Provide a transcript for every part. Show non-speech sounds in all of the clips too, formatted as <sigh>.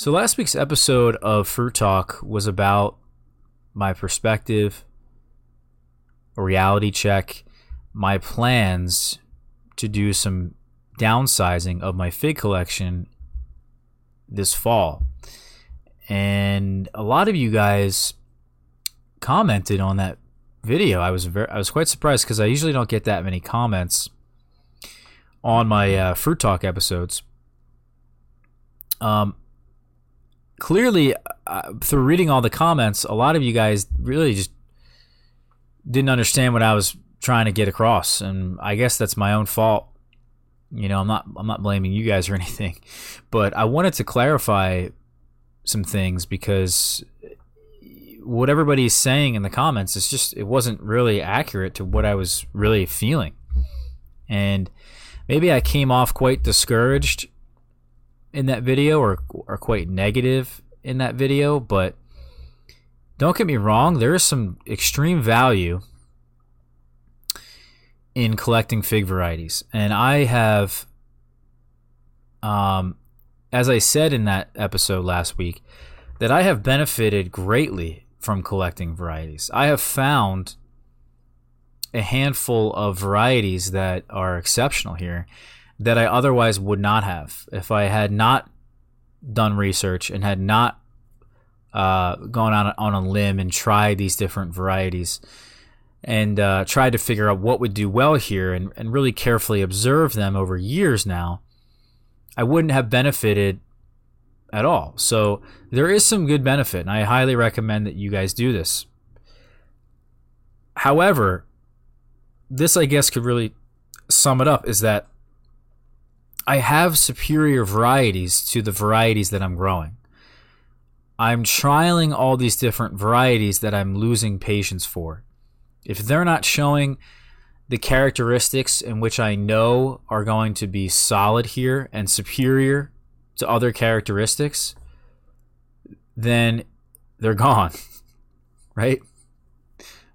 So last week's episode of Fruit Talk was about my perspective, a reality check, my plans to do some downsizing of my fig collection this fall. And a lot of you guys commented on that video. I was very I was quite surprised because I usually don't get that many comments on my uh, Fruit Talk episodes. Um, clearly, uh, through reading all the comments, a lot of you guys really just didn't understand what I was trying to get across, and I guess that's my own fault. You know, I'm not I'm not blaming you guys or <laughs> anything, but I wanted to clarify some things because what everybody's saying in the comments is just it wasn't really accurate to what I was really feeling. And maybe I came off quite discouraged in that video or, or quite negative in that video, but don't get me wrong, there is some extreme value in collecting fig varieties. And I have, um, as I said in that episode last week, that I have benefited greatly from collecting varieties. I have found a handful of varieties that are exceptional here that I otherwise would not have if I had not done research and had not uh, gone on on a limb and tried these different varieties and uh, tried to figure out what would do well here and, and really carefully observe them over years now, I wouldn't have benefited at all. So there is some good benefit, and I highly recommend that you guys do this. However, this I guess could really sum it up is that I have superior varieties to the varieties that I'm growing. I'm trialing all these different varieties that I'm losing patience for. If they're not showing the characteristics in which I know are going to be solid here and superior to other characteristics, then they're gone. <laughs> right?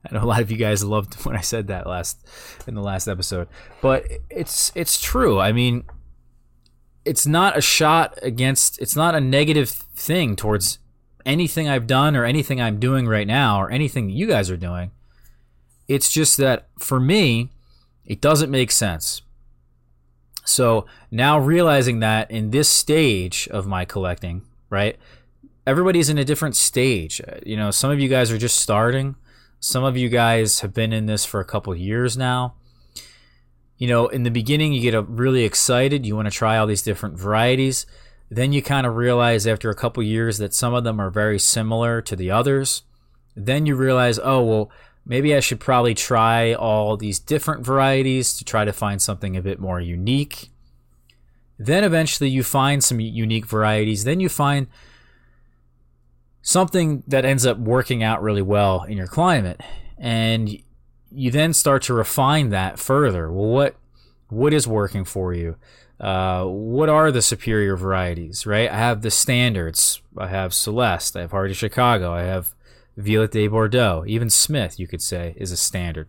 I know a lot of you guys loved <laughs> when I said that last in the last episode, but it's it's true. I mean, it's not a shot against it's not a negative thing towards anything I've done or anything I'm doing right now or anything you guys are doing. It's just that for me, it doesn't make sense. So now realizing that in this stage of my collecting, right? Everybody's in a different stage. You know, some of you guys are just starting. Some of you guys have been in this for a couple years now you know, in the beginning, you get really excited. You want to try all these different varieties. Then you kind of realize after a couple years that some of them are very similar to the others. Then you realize, oh, well, maybe I should probably try all these different varieties to try to find something a bit more unique. Then eventually you find some unique varieties. Then you find something that ends up working out really well in your climate. And you then start to refine that further. Well, what what is working for you? Uh, what are the superior varieties? Right? I have the standards. I have Celeste. I have Hardy Chicago. I have Violet de Bordeaux. Even Smith, you could say, is a standard.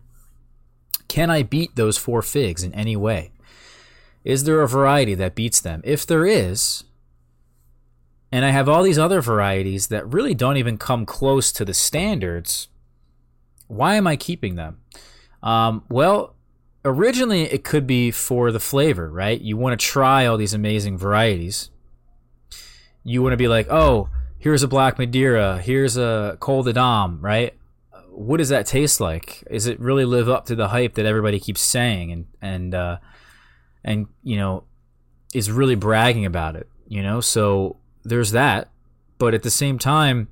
Can I beat those four figs in any way? Is there a variety that beats them? If there is, and I have all these other varieties that really don't even come close to the standards, why am I keeping them? Um, well, originally it could be for the flavor, right? You want to try all these amazing varieties. You want to be like, oh, here's a black Madeira, here's a Col de Dame, right? What does that taste like? Is it really live up to the hype that everybody keeps saying and and uh, and you know is really bragging about it? You know, so there's that. But at the same time,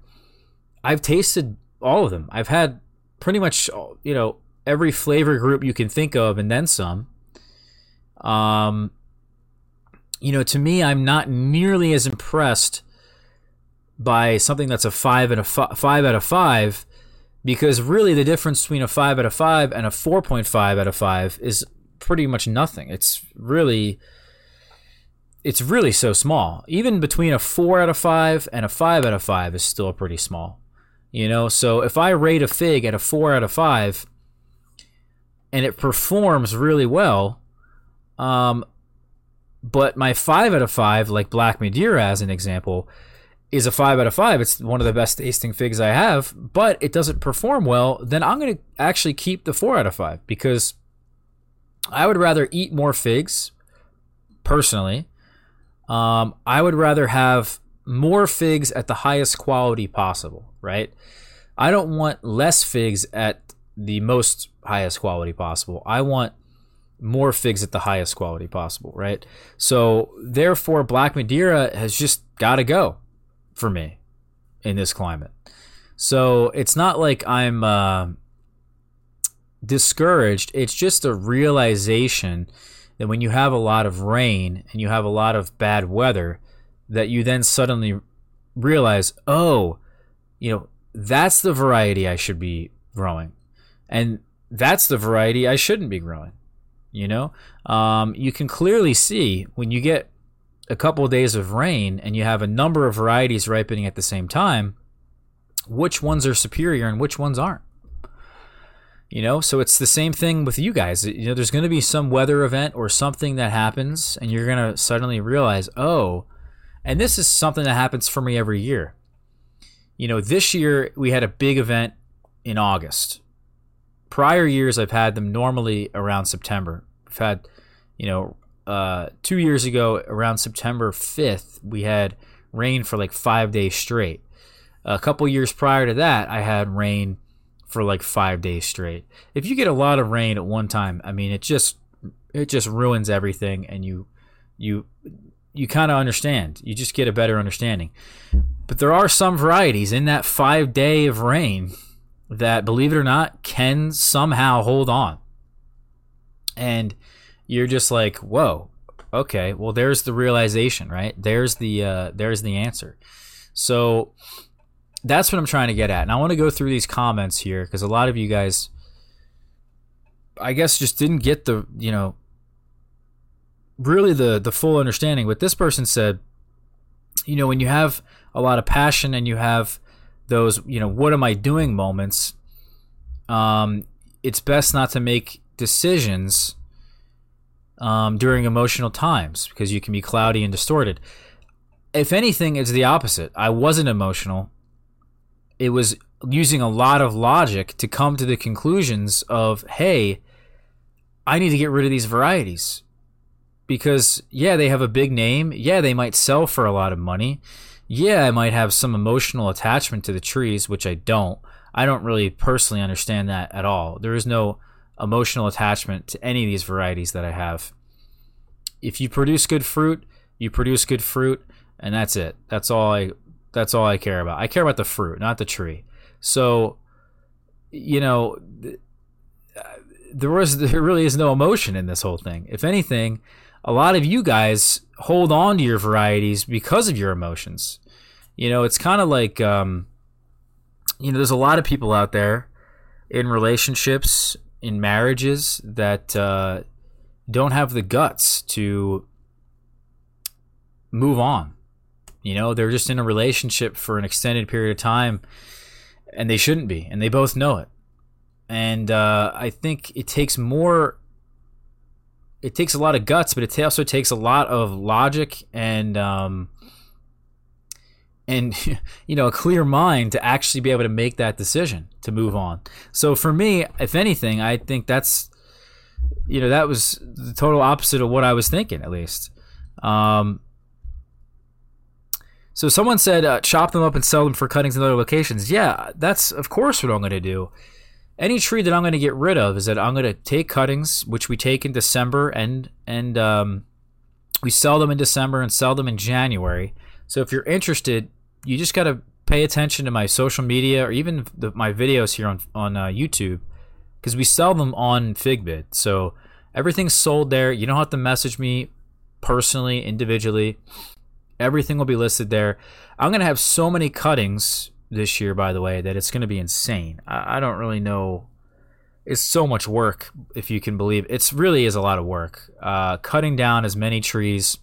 I've tasted all of them. I've had pretty much you know every flavor group you can think of and then some. Um, you know, to me, I'm not nearly as impressed by something that's a five and a f- five out of five, because really the difference between a five out of five and a four point five out of five is pretty much nothing. It's really, it's really so small. Even between a four out of five and a five out of five is still pretty small. You know, so if I rate a fig at a four out of five and it performs really well, um, but my five out of five, like Black Madeira as an example, is a five out of five. It's one of the best tasting figs I have, but it doesn't perform well, then I'm going to actually keep the four out of five because I would rather eat more figs personally. Um, I would rather have more figs at the highest quality possible, right? I don't want less figs at the most highest quality possible. I want more figs at the highest quality possible, right? So therefore, Black Madeira has just got to go for me in this climate. So it's not like I'm uh, discouraged. It's just a realization that when you have a lot of rain and you have a lot of bad weather, that you then suddenly realize, oh, you know, that's the variety I should be growing. And that's the variety I shouldn't be growing. You know, um, you can clearly see when you get a couple of days of rain and you have a number of varieties ripening at the same time, which ones are superior and which ones aren't. You know, so it's the same thing with you guys. You know, there's going to be some weather event or something that happens, and you're going to suddenly realize, oh, and this is something that happens for me every year. You know, this year we had a big event in August. Prior years, I've had them normally around September. We've had, you know, uh, two years ago, around September 5th, we had rain for like five days straight. A couple years prior to that, I had rain for like five days straight. If you get a lot of rain at one time, I mean, it just it just ruins everything, and you you you kind of understand. You just get a better understanding. But there are some varieties in that five day of rain that, believe it or not, can somehow hold on. And you're just like, whoa, okay, well, there's the realization, right? There's the uh, there's the answer. So that's what I'm trying to get at. And I want to go through these comments here because a lot of you guys, I guess, just didn't get the you know really the the full understanding. What this person said, you know, when you have a lot of passion and you have those, you know, what am I doing moments, um, it's best not to make decisions um, during emotional times because you can be cloudy and distorted. If anything, it's the opposite. I wasn't emotional. It was using a lot of logic to come to the conclusions of, hey, I need to get rid of these varieties because yeah, they have a big name. Yeah, they might sell for a lot of money. Yeah, I might have some emotional attachment to the trees, which I don't. I don't really personally understand that at all. There is no emotional attachment to any of these varieties that I have. If you produce good fruit, you produce good fruit, and that's it. That's all I that's all I care about. I care about the fruit, not the tree. So, you know, uh, there was <laughs> there really is no emotion in this whole thing. If anything, a lot of you guys hold on to your varieties because of your emotions. You know, it's kind of like, um, you know, there's a lot of people out there in relationships, in marriages that uh, don't have the guts to move on. You know, they're just in a relationship for an extended period of time and they shouldn't be, and they both know it. And uh, I think it takes more it takes a lot of guts, but it also takes a lot of logic and um, and <laughs> you know a clear mind to actually be able to make that decision to move on. So for me, if anything, I think that's you know that was the total opposite of what I was thinking, at least. Um, so someone said uh, chop them up and sell them for cuttings in other locations. Yeah, that's of course what I'm going to do any tree that I'm going to get rid of is that I'm going to take cuttings, which we take in December and and um, we sell them in December and sell them in January. So if you're interested, you just got to pay attention to my social media or even the, my videos here on on uh, YouTube because we sell them on Figbid. So everything's sold there. You don't have to message me personally, individually. Everything will be listed there. I'm going to have so many cuttings this year, by the way, that it's going to be insane. I, I don't really know. It's so much work, if you can believe. It's really is a lot of work. Uh, cutting down as many trees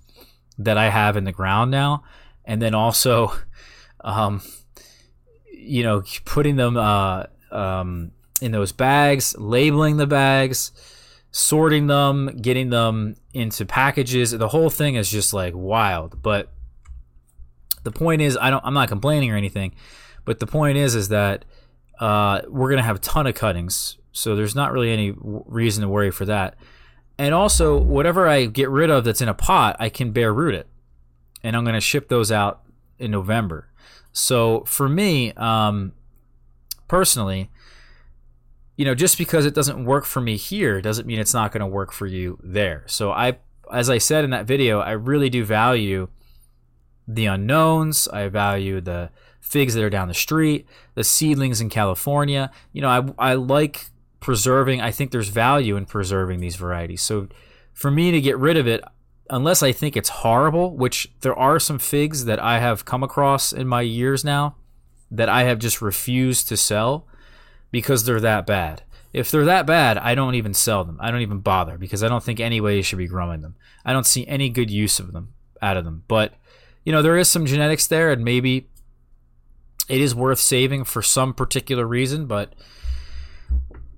that I have in the ground now, and then also, <laughs> um, you know, putting them uh, um, in those bags, labeling the bags, sorting them, getting them into packages. The whole thing is just like wild. But The point is, I don't. I'm not complaining or anything, but the point is, is that uh, we're gonna have a ton of cuttings, so there's not really any w- reason to worry for that. And also, whatever I get rid of that's in a pot, I can bare root it, and I'm gonna ship those out in November. So for me, um, personally, you know, just because it doesn't work for me here doesn't mean it's not going to work for you there. So I, as I said in that video, I really do value the unknowns. I value the figs that are down the street, the seedlings in California. You know, I, I like preserving. I think there's value in preserving these varieties. So for me to get rid of it, unless I think it's horrible, which there are some figs that I have come across in my years now that I have just refused to sell because they're that bad. If they're that bad, I don't even sell them. I don't even bother because I don't think any way you should be growing them. I don't see any good use of them out of them. But you know, there is some genetics there, and maybe it is worth saving for some particular reason. But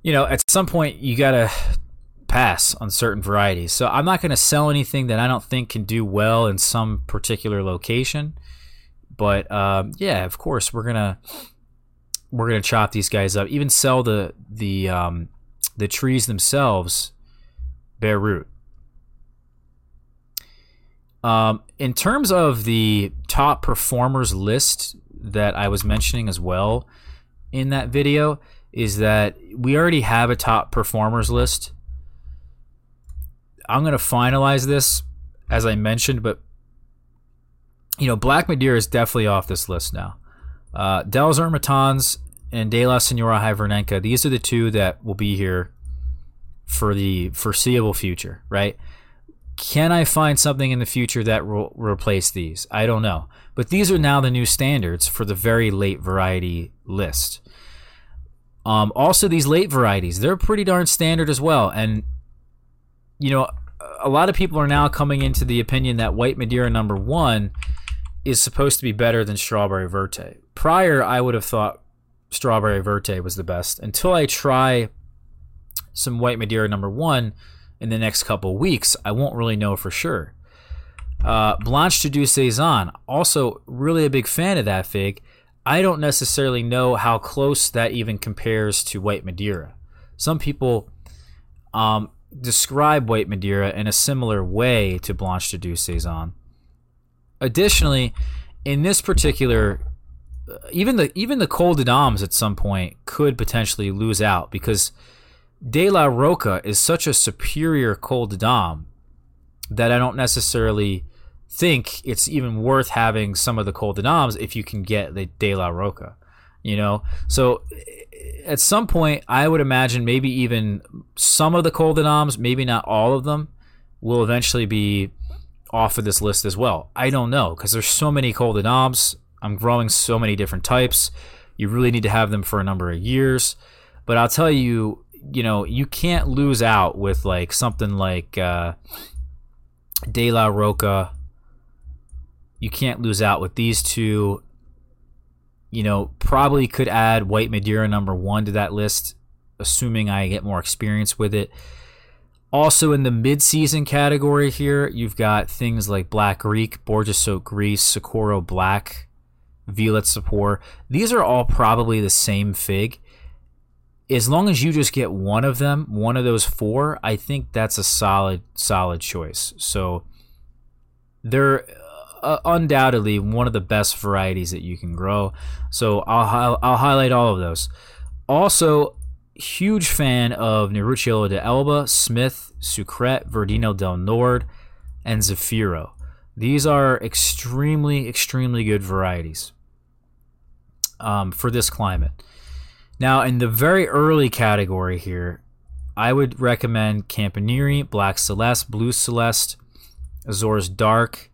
you know, at some point, you gotta pass on certain varieties. So I'm not to sell anything that I don't think can do well in some particular location. But um, yeah, of course, we're gonna we're gonna chop these guys up. Even sell the the um, the trees themselves bare root. Um, in terms of the top performers list that I was mentioning as well in that video, is that we already have a top performers list. I'm going to finalize this as I mentioned, but you know, Black Madeira is definitely off this list now. Uh, Dels and De La Senora Hivernenka, these are the two that will be here for the foreseeable future, right? Can I find something in the future that will replace these? I don't know. But these are now the new standards for the very late variety list. Um, also, these late varieties, they're pretty darn standard as well. And, you know, a lot of people are now coming into the opinion that White Madeira number one is supposed to be better than Strawberry Verte. Prior, I would have thought Strawberry Verte was the best until I try some White Madeira number one in the next couple weeks, I won't really know for sure. Uh, Blanche de Deux Saisons, also really a big fan of that fig. I don't necessarily know how close that even compares to White Madeira. Some people um, describe White Madeira in a similar way to Blanche de Deux Saisons. Additionally, in this particular, uh, even the even the Col de Dames at some point could potentially lose out because De La Roca is such a superior Col de Dame that I don't necessarily think it's even worth having some of the Col de Dames if you can get the De La Roca. You know, so at some point, I would imagine maybe even some of the Col de Dames, maybe not all of them, will eventually be off of this list as well. I don't know because there's so many Col de Dames. I'm growing so many different types. You really need to have them for a number of years. But I'll tell you, you know, you can't lose out with like something like uh, De La Roca. You can't lose out with these two. You know, probably could add White Madeira number one to that list, assuming I get more experience with it. Also, in the mid-season category here, you've got things like Black Greek, Bourjassotte Grise, Socorro Black, Violette Sepor. These are all probably the same fig as long as you just get one of them, one of those four, I think that's a solid, solid choice. So they're uh, undoubtedly one of the best varieties that you can grow. So I'll, I'll highlight all of those. Also, huge fan of Nerucciolo de Elba, Smith, Sucret, Verdino del Nord, and Zafiro. These are extremely, extremely good varieties um, for this climate. Now, in the very early category here, I would recommend Campaniere, Black Celeste, Blue Celeste, Azores Dark,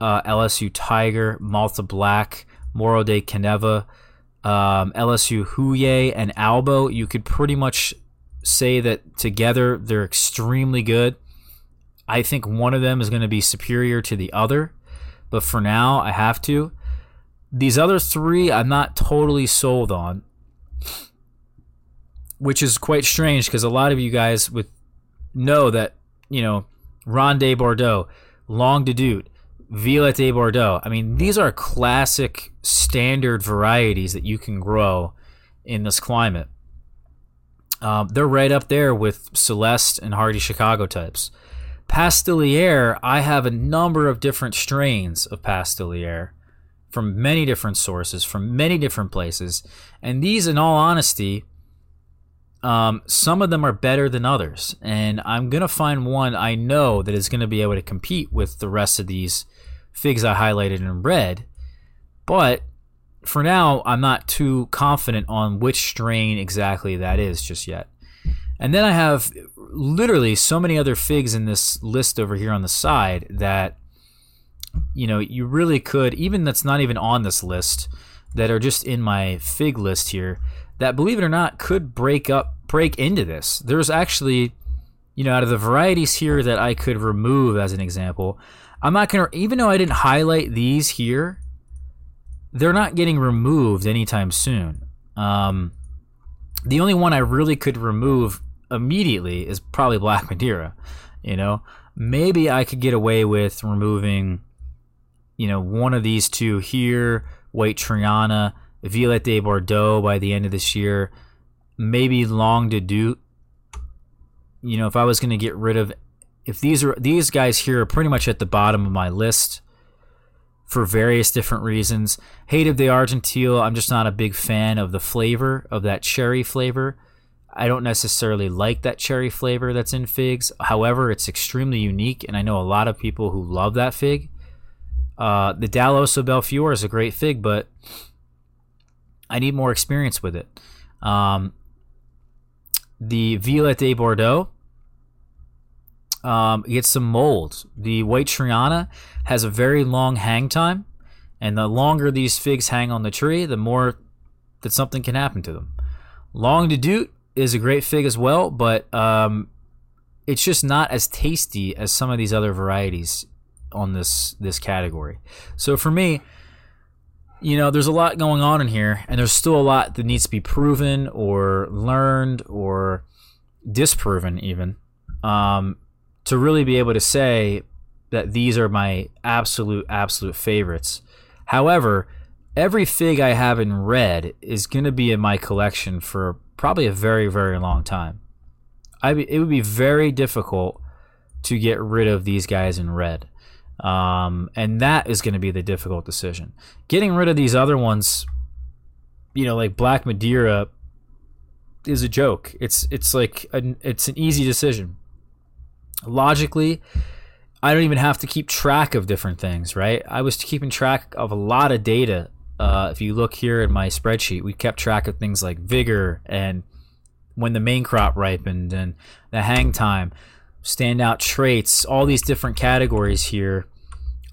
uh, LSU Tiger, Malta Black, Moro de Caneva, um, LSU Huye, and Albo. You could pretty much say that together they're extremely good. I think one of them is going to be superior to the other, but for now, I have to. These other three, I'm not totally sold on which is quite strange because a lot of you guys would know that you know Ronde Bordeaux, Long de Doute, Violette de Bordeaux. I mean, these are classic standard varieties that you can grow in this climate. Um, they're right up there with Celeste and Hardy Chicago types. Pastilliere, I have a number of different strains of Pastilliere from many different sources, from many different places. And these, in all honesty, um, some of them are better than others. And I'm going to find one I know that is going to be able to compete with the rest of these figs I highlighted in red. But for now, I'm not too confident on which strain exactly that is just yet. And then I have literally so many other figs in this list over here on the side that you know you really could even that's not even on this list that are just in my fig list here that believe it or not could break up break into this. There's actually you know out of the varieties here that I could remove as an example, I'm not to even though I didn't highlight these here, they're not getting removed anytime soon. Um, the only one I really could remove immediately is probably Black Madeira. You know, maybe I could get away with removing, you know, one of these two here, White Triana, Violette de Bordeaux by the end of this year, maybe Long to do. You know, if I was going to get rid of, if these are these guys here are pretty much at the bottom of my list for various different reasons. Hative d'Argenteuil, I'm just not a big fan of the flavor of that cherry flavor. I don't necessarily like that cherry flavor that's in figs. However, it's extremely unique, and I know a lot of people who love that fig. Uh, the Dall'Osso Belfiore is a great fig, but I need more experience with it. Um, the Violette de Bordeaux um, gets some mold. The White Triana has a very long hang time, and the longer these figs hang on the tree, the more that something can happen to them. Long de Doute is a great fig as well, but um, it's just not as tasty as some of these other varieties on this this category. So for me, you know, there's a lot going on in here, and there's still a lot that needs to be proven or learned or disproven, even, um, to really be able to say that these are my absolute, absolute favorites. However, every fig I have in red is going to be in my collection for probably a very, very long time. I it would be very difficult to get rid of these guys in red. Um, and that is going to be the difficult decision. Getting rid of these other ones, you know, like Black Madeira, is a joke. It's it's like an, it's an easy decision. Logically, I don't even have to keep track of different things, right? I was keeping track of a lot of data uh, if you look here in my spreadsheet, we kept track of things like vigor and when the main crop ripened and the hang time, standout traits, all these different categories here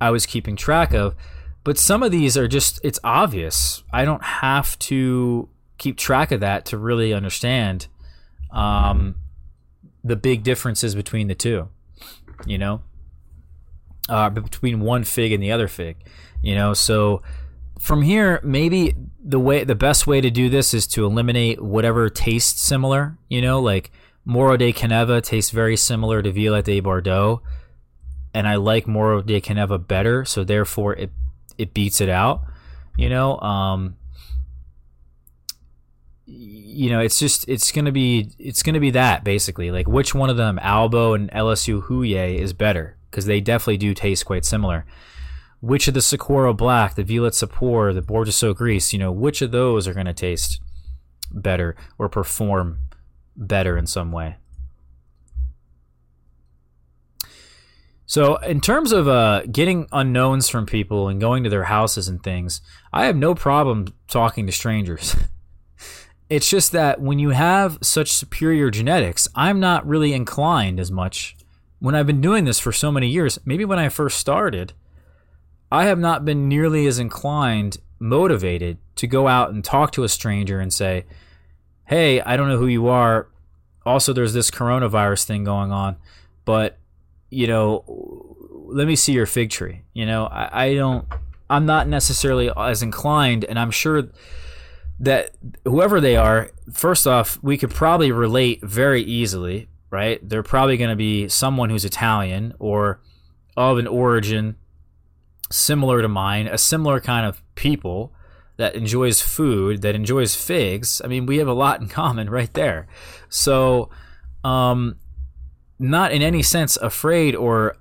I was keeping track of. But some of these are just, it's obvious. I don't have to keep track of that to really understand um, the big differences between the two, you know, uh, between one fig and the other fig, you know. So, from here, maybe the way the best way to do this is to eliminate whatever tastes similar. You know, like Moro de Caneva tastes very similar to Violette de Bordeaux, and I like Moro de Caneva better, so therefore it it beats it out. You know, um, you know, it's just it's gonna be it's gonna be that basically. Like which one of them, Albo and LSU Huye, is better because they definitely do taste quite similar which of the Socorro Black, the Violette Sepor, the Bordeaux Gris, you know, which of those are to taste better or perform better in some way? So, in terms of uh, getting unknowns from people and going to their houses and things, I have no problem talking to strangers. <laughs> it's just that when you have such superior genetics, I'm not really inclined as much. When I've been doing this for so many years, maybe when I first started, I have not been nearly as inclined, motivated to go out and talk to a stranger and say, hey, I don't know who you are. Also, there's this coronavirus thing going on, but, you know, let me see your fig tree. You know, I, I don't, I'm not necessarily as inclined, and I'm sure that whoever they are, first off, we could probably relate very easily, right? They're probably going to be someone who's Italian or of an origin similar to mine, a similar kind of people that enjoys food, that enjoys figs. I mean, we have a lot in common right there. So, um, not in any sense afraid or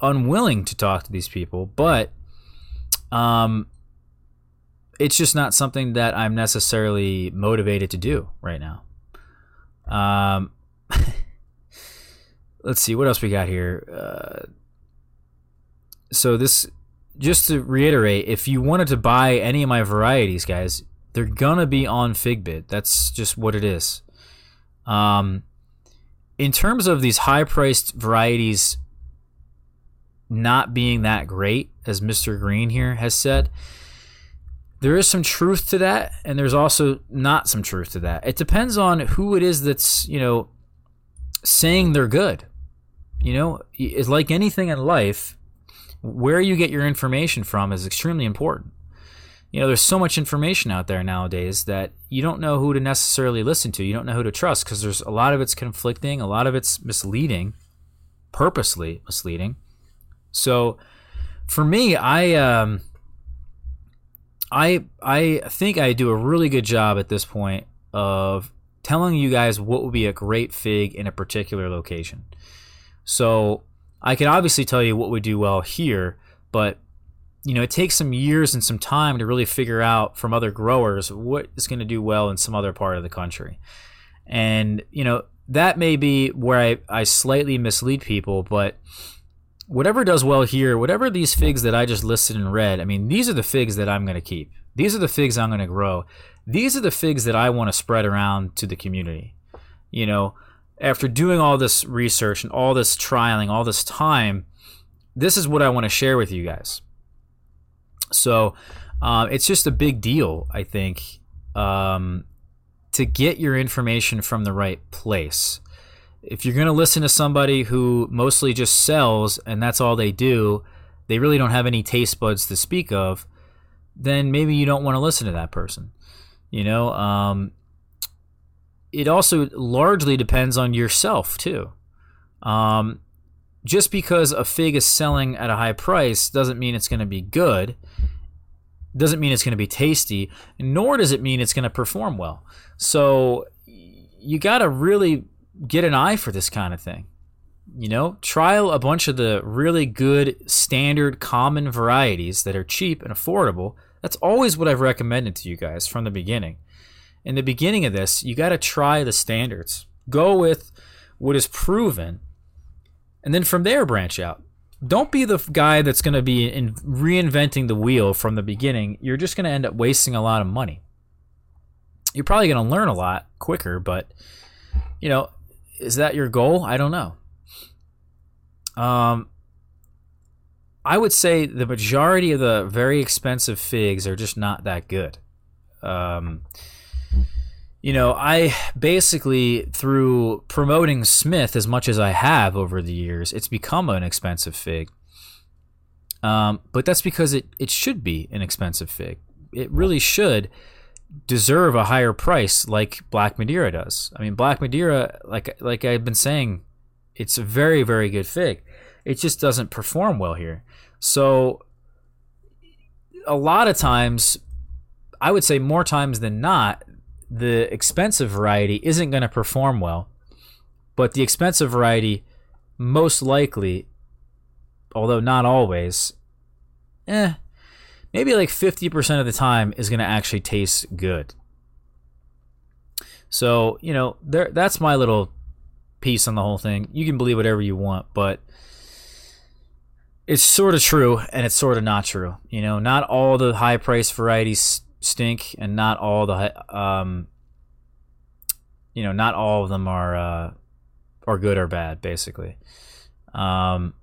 unwilling to talk to these people, but um, it's just not something that I'm necessarily motivated to do right now. Um, <laughs> let's see what else we got here. Uh, so this, just to reiterate, if you wanted to buy any of my varieties, guys, they're gonna be on Figbid. That's just what it is. Um, in terms of these high-priced varieties not being that great, as Mr. Green here has said, there is some truth to that, and there's also not some truth to that. It depends on who it is that's, you know, saying they're good. You know, it's like anything in life, where you get your information from is extremely important. You know, there's so much information out there nowadays that you don't know who to necessarily listen to. You don't know who to trust because there's a lot of it's conflicting, a lot of it's misleading, purposely misleading. So, for me, I um, I I think I do a really good job at this point of telling you guys what would be a great fig in a particular location. So I can obviously tell you what would do well here, but you know, it takes some years and some time to really figure out from other growers what is going to do well in some other part of the country. And, you know, that may be where I, I slightly mislead people, but whatever does well here, whatever these figs that I just listed and read, I mean, these are the figs that I'm going to keep. These are the figs I'm going to grow. These are the figs that I want to spread around to the community. You know, after doing all this research and all this trialing, all this time, this is what I want to share with you guys. So uh, it's just a big deal, I think, um, to get your information from the right place if you're going to listen to somebody who mostly just sells and that's all they do, they really don't have any taste buds to speak of, then maybe you don't want to listen to that person. You know, um, it also largely depends on yourself too. Um, just because a fig is selling at a high price doesn't mean it's going to be good. Doesn't mean it's going to be tasty, nor does it mean it's going to perform well. So you got to really get an eye for this kind of thing. You know, trial a bunch of the really good standard common varieties that are cheap and affordable. That's always what I've recommended to you guys from the beginning. In the beginning of this, you got to try the standards. Go with what is proven and then from there branch out. Don't be the guy that's going to be in reinventing the wheel from the beginning. You're just going to end up wasting a lot of money. You're probably going to learn a lot quicker, but you know, is that your goal? I don't know. Um, I would say the majority of the very expensive figs are just not that good. Um, you know, I basically through promoting Smith as much as I have over the years, it's become an expensive fig. Um, but that's because it, it should be an expensive fig. It really should deserve a higher price like Black Madeira does. I mean, Black Madeira, like like I've been saying, it's a very very good fig. It just doesn't perform well here. So a lot of times, I would say more times than not, the expensive variety isn't going to perform well, but the expensive variety most likely, although not always, eh, maybe like 50% of the time is going to actually taste good. So, you know, there that's my little piece on the whole thing. You can believe whatever you want, but it's sort of true and it's sort of not true. You know, not all the high price varieties stink and not all the um you know, not all of them are uh are good or bad basically. Um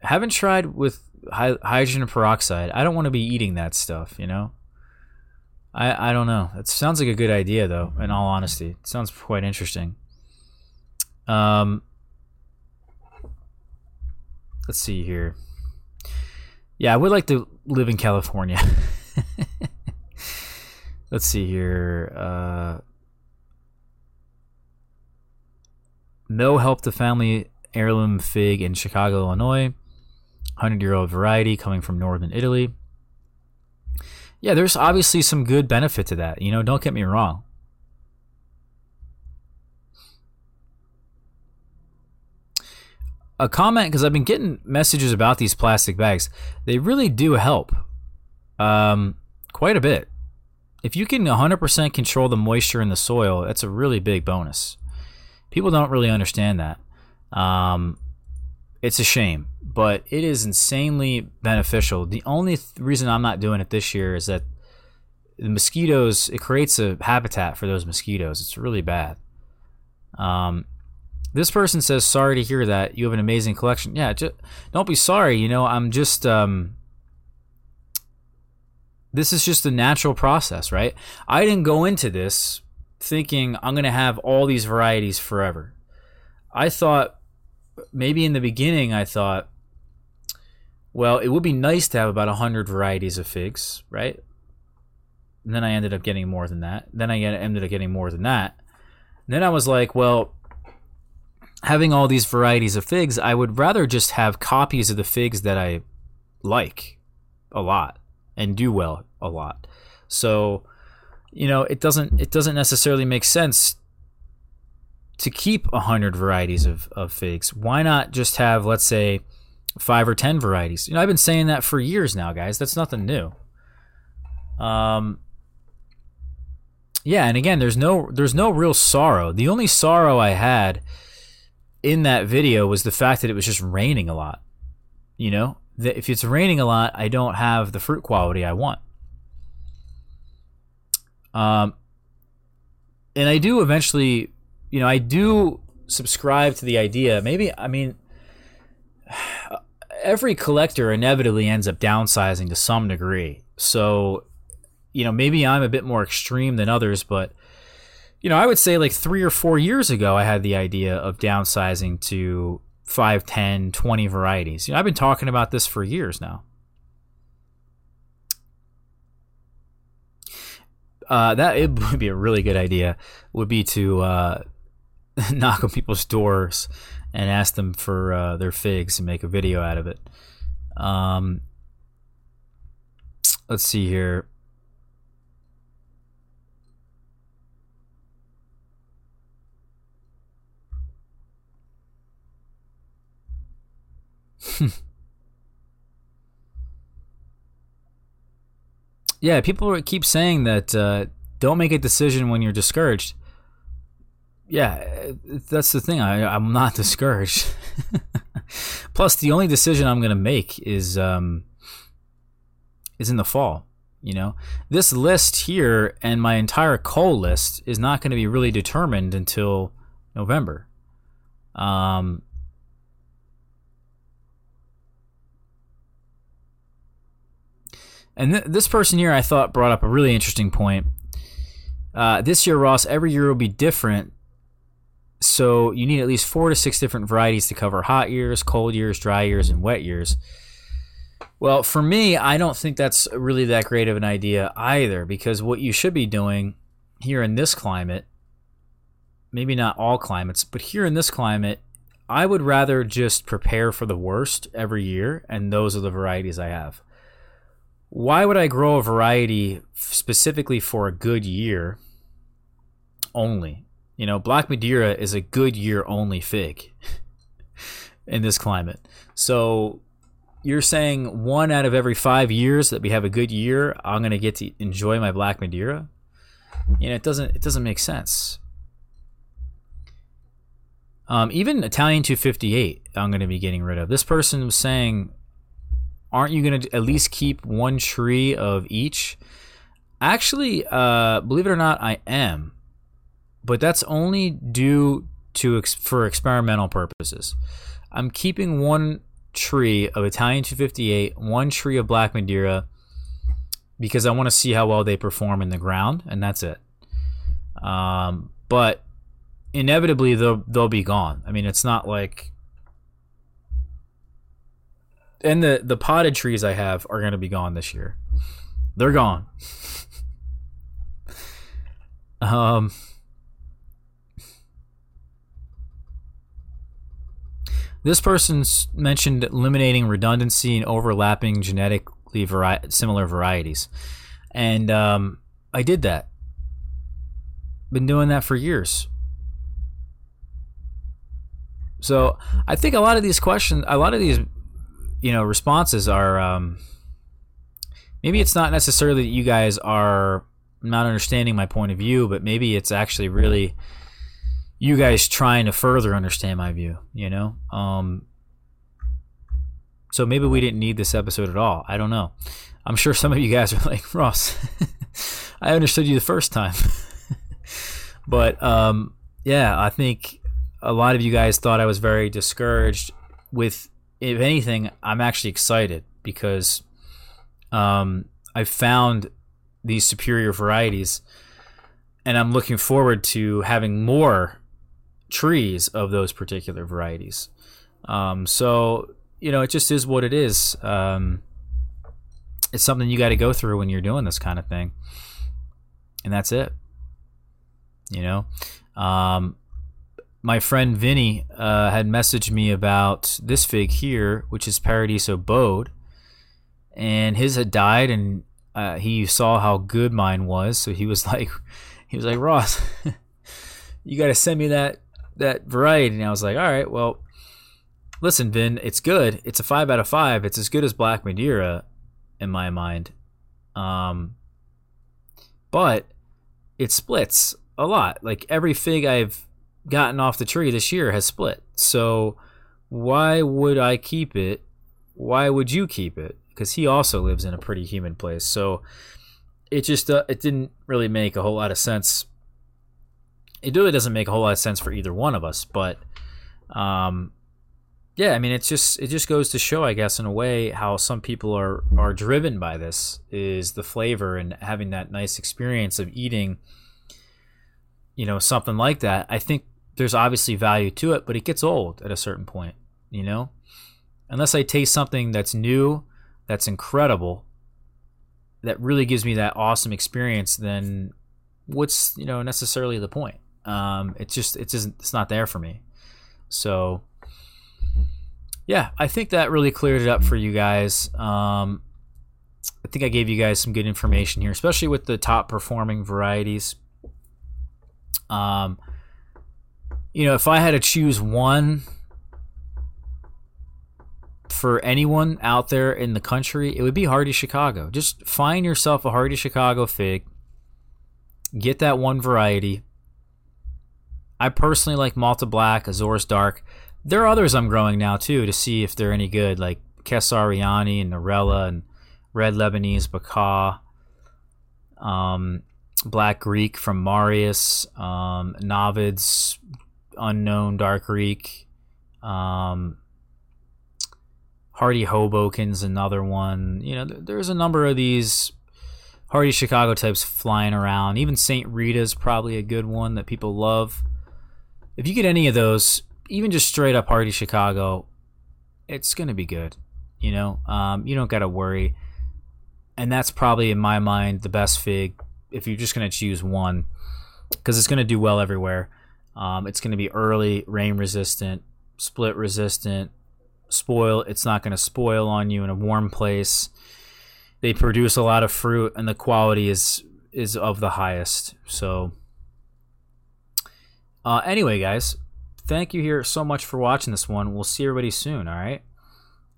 haven't tried with hydrogen peroxide. I don't want to be eating that stuff, you know? I, I don't know. It sounds like a good idea, though, in all honesty. It sounds quite interesting. Um, let's see here. Yeah, I would like to live in California. <laughs> let's see here. Uh, Mill helped family heirloom fig in Chicago, Illinois. 100 year old variety coming from northern Italy. Yeah, there's obviously some good benefit to that. You know, don't get me wrong. A comment because I've been getting messages about these plastic bags. They really do help um, quite a bit. If you can 100% control the moisture in the soil, that's a really big bonus. People don't really understand that. Um, it's a shame, but it is insanely beneficial. The only th- reason I'm not doing it this year is that the mosquitoes, it creates a habitat for those mosquitoes. It's really bad. Um, this person says, "Sorry to hear that. You have an amazing collection." Yeah, don't be sorry. You know, I'm just. Um, this is just a natural process, right? I didn't go into this thinking I'm going to have all these varieties forever. I thought maybe in the beginning I thought, well, it would be nice to have about 100 varieties of figs, right? And then I ended up getting more than that. Then I ended up getting more than that. And then I was like, well, having all these varieties of figs, I would rather just have copies of the figs that I like a lot and do well a lot. So, you know, it doesn't it doesn't necessarily make sense to keep a hundred varieties of, of figs. Why not just have, let's say, five or ten varieties? You know, I've been saying that for years now, guys. That's nothing new. Um, yeah, and again, there's no there's no real sorrow. The only sorrow I had in that video was the fact that it was just raining a lot. You know, that if it's raining a lot, I don't have the fruit quality I want. Um, and I do eventually, you know, I do subscribe to the idea. Maybe I mean, <sighs> every collector inevitably ends up downsizing to some degree. So, you know, maybe I'm a bit more extreme than others, but you know, I would say like three or four years ago, I had the idea of downsizing to 5, 10, 20 varieties. You know, I've been talking about this for years now. Uh, that it <laughs> would be a really good idea. Would be to uh, <laughs> knock on people's doors and ask them for uh, their figs and make a video out of it. Um, let's see here. <laughs> yeah, people keep saying that uh, don't make a decision when you're discouraged. Yeah, that's the thing. I, I'm not <laughs> discouraged. <laughs> Plus, the only decision I'm going to make is um, is in the fall. You know, this list here and my entire coal list is not going to be really determined until November. Um, And th- this person here, I thought, brought up a really interesting point. Uh, this year, Ross, every year will be different. So you need at least four to six different varieties to cover hot years, cold years, dry years, and wet years. Well, for me, I don't think that's really that great of an idea either, because what you should be doing here in this climate, maybe not all climates, but here in this climate, I would rather just prepare for the worst every year, and those are the varieties I have why would I grow a variety specifically for a good year only? You know, Black Madeira is a good year only fig <laughs> in this climate. So you're saying one out of every five years that we have a good year, I'm gonna get to enjoy my Black Madeira? You know, it doesn't it doesn't make sense. Um, even Italian 258, I'm going to be getting rid of. This person was saying aren't you going to at least keep one tree of each? Actually, uh, believe it or not, I am, but that's only due to ex- for experimental purposes. I'm keeping one tree of Italian 258, one tree of Black Madeira, because I want to see how well they perform in the ground, and that's it. Um, but inevitably, they'll they'll be gone. I mean, it's not like and the the potted trees I have are going to be gone this year. They're gone. <laughs> um This person mentioned eliminating redundancy and overlapping genetically vari- similar varieties. And um, I did that. Been doing that for years. So I think a lot of these questions, a lot of these, you know, responses are um, maybe it's not necessarily that you guys are not understanding my point of view, but maybe it's actually really you guys trying to further understand my view, you know? Um, so maybe we didn't need this episode at all. I don't know. I'm sure some of you guys are <laughs> like, Ross, <laughs> I understood you the first time. <laughs> but um, yeah, I think a lot of you guys thought I was very discouraged. With, if anything, I'm actually excited because um, I found these superior varieties and I'm looking forward to having more trees of those particular varieties. Um, so you know, it just is what it is. Um, it's something you got to go through when you're doing this kind of thing, and that's it. You know, um, my friend Vinny uh, had messaged me about this fig here, which is Paradiso Bode, and his had died, and uh, he saw how good mine was, so he was <laughs> like, he was like Ross, <laughs> you got to send me that that variety. And I was like, all right, well, listen, Vin, it's good. It's a five out of five. It's as good as Black Madeira in my mind. Um, but it splits a lot. Like every fig I've gotten off the tree this year has split. So why would I keep it? Why would you keep it? Because he also lives in a pretty humid place. So it just uh, it didn't really make a whole lot of sense it really doesn't make a whole lot of sense for either one of us. But um, yeah, I mean, it's just it just goes to show, I guess, in a way, how some people are are driven by this is the flavor and having that nice experience of eating, you know, something like that. I think there's obviously value to it, but it gets old at a certain point, you know. Unless I taste something that's new, that's incredible, that really gives me that awesome experience, then what's you know necessarily the point? Um, it's just it's just it's not there for me. So yeah, I think that really cleared it up for you guys. Um, I think I gave you guys some good information here, especially with the top performing varieties. Um, you know, if I had to choose one for anyone out there in the country, it would be Hardy Chicago. Just find yourself a Hardy Chicago fig, get that one variety, I personally like Malta Black, Azores Dark. There are others I'm growing now too to see if they're any good, like Kesariani and Narella and Red Lebanese Bekaa, um, Black Greek from Marius, um, Navid's Unknown Dark Greek, um, Hardy Hoboken's another one. You know, there's a number of these Hardy Chicago types flying around. Even St. Rita's probably a good one that people love if you get any of those, even just straight up Hardy Chicago, it's gonna be good. You know, um, you don't gotta worry, and that's probably in my mind the best fig if you're just gonna choose one, because it's gonna do well everywhere. Um, it's gonna be early, rain resistant, split resistant, spoil. It's not gonna spoil on you in a warm place. They produce a lot of fruit, and the quality is is of the highest. So uh, anyway, guys, thank you here so much for watching this one. We'll see everybody soon. All right.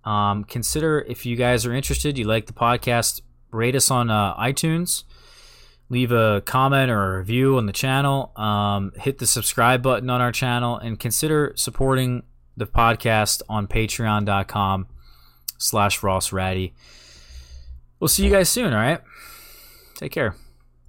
Um, consider if you guys are interested, you like the podcast, rate us on uh, iTunes, leave a comment or a review on the channel, um, hit the subscribe button on our channel, and consider supporting the podcast on patreon.com slash Ross Raddi. We'll see you guys soon, all right? Take care.